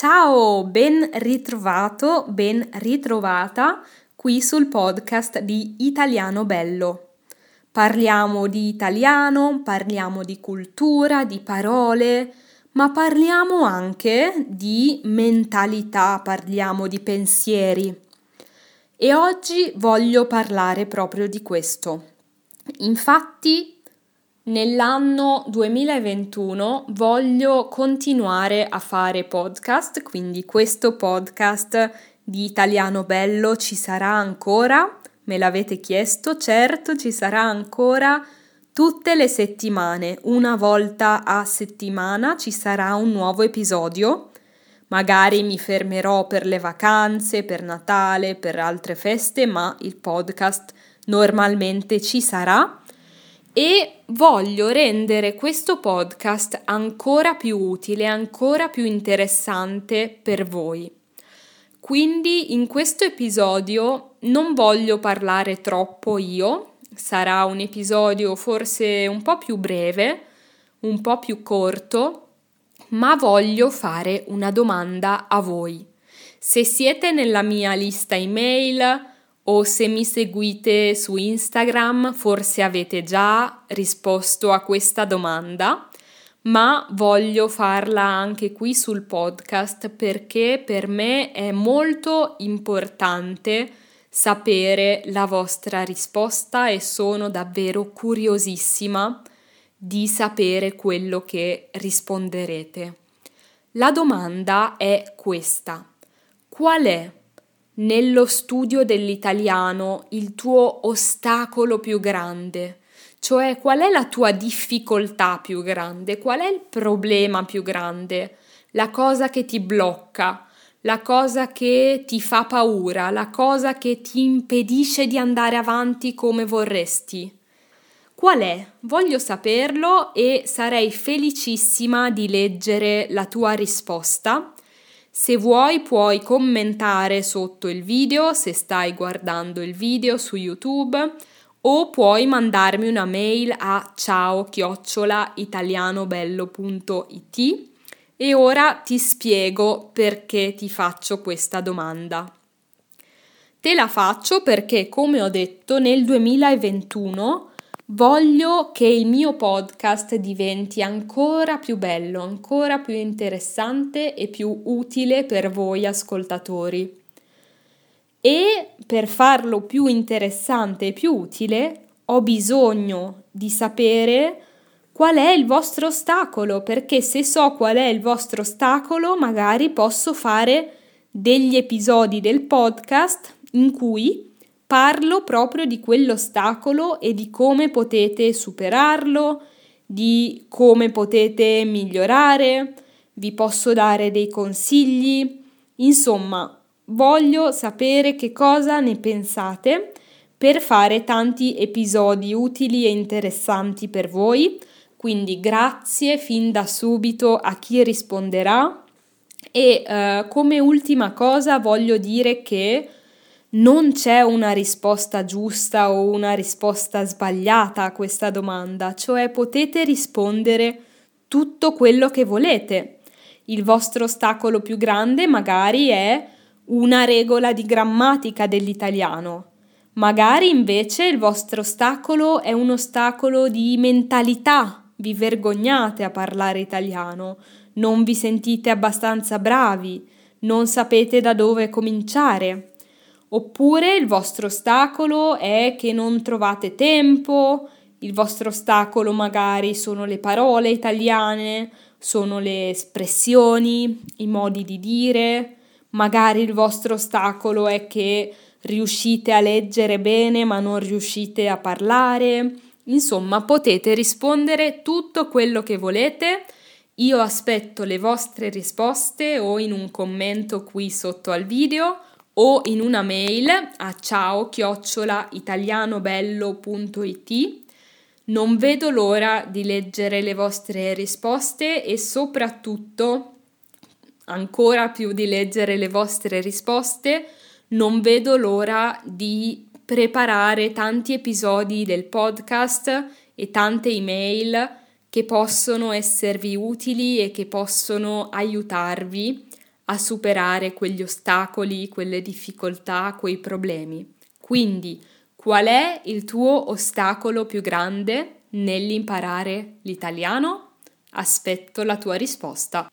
Ciao, ben ritrovato, ben ritrovata qui sul podcast di Italiano Bello. Parliamo di italiano, parliamo di cultura, di parole, ma parliamo anche di mentalità, parliamo di pensieri. E oggi voglio parlare proprio di questo. Infatti Nell'anno 2021 voglio continuare a fare podcast, quindi questo podcast di Italiano Bello ci sarà ancora, me l'avete chiesto, certo ci sarà ancora tutte le settimane, una volta a settimana ci sarà un nuovo episodio. Magari mi fermerò per le vacanze, per Natale, per altre feste, ma il podcast normalmente ci sarà e voglio rendere questo podcast ancora più utile, ancora più interessante per voi. Quindi in questo episodio non voglio parlare troppo io, sarà un episodio forse un po' più breve, un po' più corto, ma voglio fare una domanda a voi. Se siete nella mia lista email, o se mi seguite su Instagram forse avete già risposto a questa domanda, ma voglio farla anche qui sul podcast perché per me è molto importante sapere la vostra risposta e sono davvero curiosissima di sapere quello che risponderete. La domanda è questa. Qual è nello studio dell'italiano il tuo ostacolo più grande? Cioè qual è la tua difficoltà più grande? Qual è il problema più grande? La cosa che ti blocca, la cosa che ti fa paura, la cosa che ti impedisce di andare avanti come vorresti. Qual è? Voglio saperlo e sarei felicissima di leggere la tua risposta se vuoi puoi commentare sotto il video se stai guardando il video su YouTube o puoi mandarmi una mail a ciao chiocciola italianobello.it e ora ti spiego perché ti faccio questa domanda. Te la faccio perché, come ho detto, nel 2021 Voglio che il mio podcast diventi ancora più bello, ancora più interessante e più utile per voi ascoltatori. E per farlo più interessante e più utile ho bisogno di sapere qual è il vostro ostacolo, perché se so qual è il vostro ostacolo, magari posso fare degli episodi del podcast in cui parlo proprio di quell'ostacolo e di come potete superarlo, di come potete migliorare, vi posso dare dei consigli, insomma, voglio sapere che cosa ne pensate per fare tanti episodi utili e interessanti per voi. Quindi grazie fin da subito a chi risponderà. E eh, come ultima cosa voglio dire che non c'è una risposta giusta o una risposta sbagliata a questa domanda, cioè potete rispondere tutto quello che volete. Il vostro ostacolo più grande magari è una regola di grammatica dell'italiano. Magari invece il vostro ostacolo è un ostacolo di mentalità, vi vergognate a parlare italiano, non vi sentite abbastanza bravi, non sapete da dove cominciare. Oppure il vostro ostacolo è che non trovate tempo, il vostro ostacolo magari sono le parole italiane, sono le espressioni, i modi di dire, magari il vostro ostacolo è che riuscite a leggere bene ma non riuscite a parlare. Insomma, potete rispondere tutto quello che volete. Io aspetto le vostre risposte o in un commento qui sotto al video o in una mail a ciao chiocciola italianobello.it. Non vedo l'ora di leggere le vostre risposte e soprattutto, ancora più di leggere le vostre risposte, non vedo l'ora di preparare tanti episodi del podcast e tante email che possono esservi utili e che possono aiutarvi a superare quegli ostacoli, quelle difficoltà, quei problemi. Quindi, qual è il tuo ostacolo più grande nell'imparare l'italiano? Aspetto la tua risposta.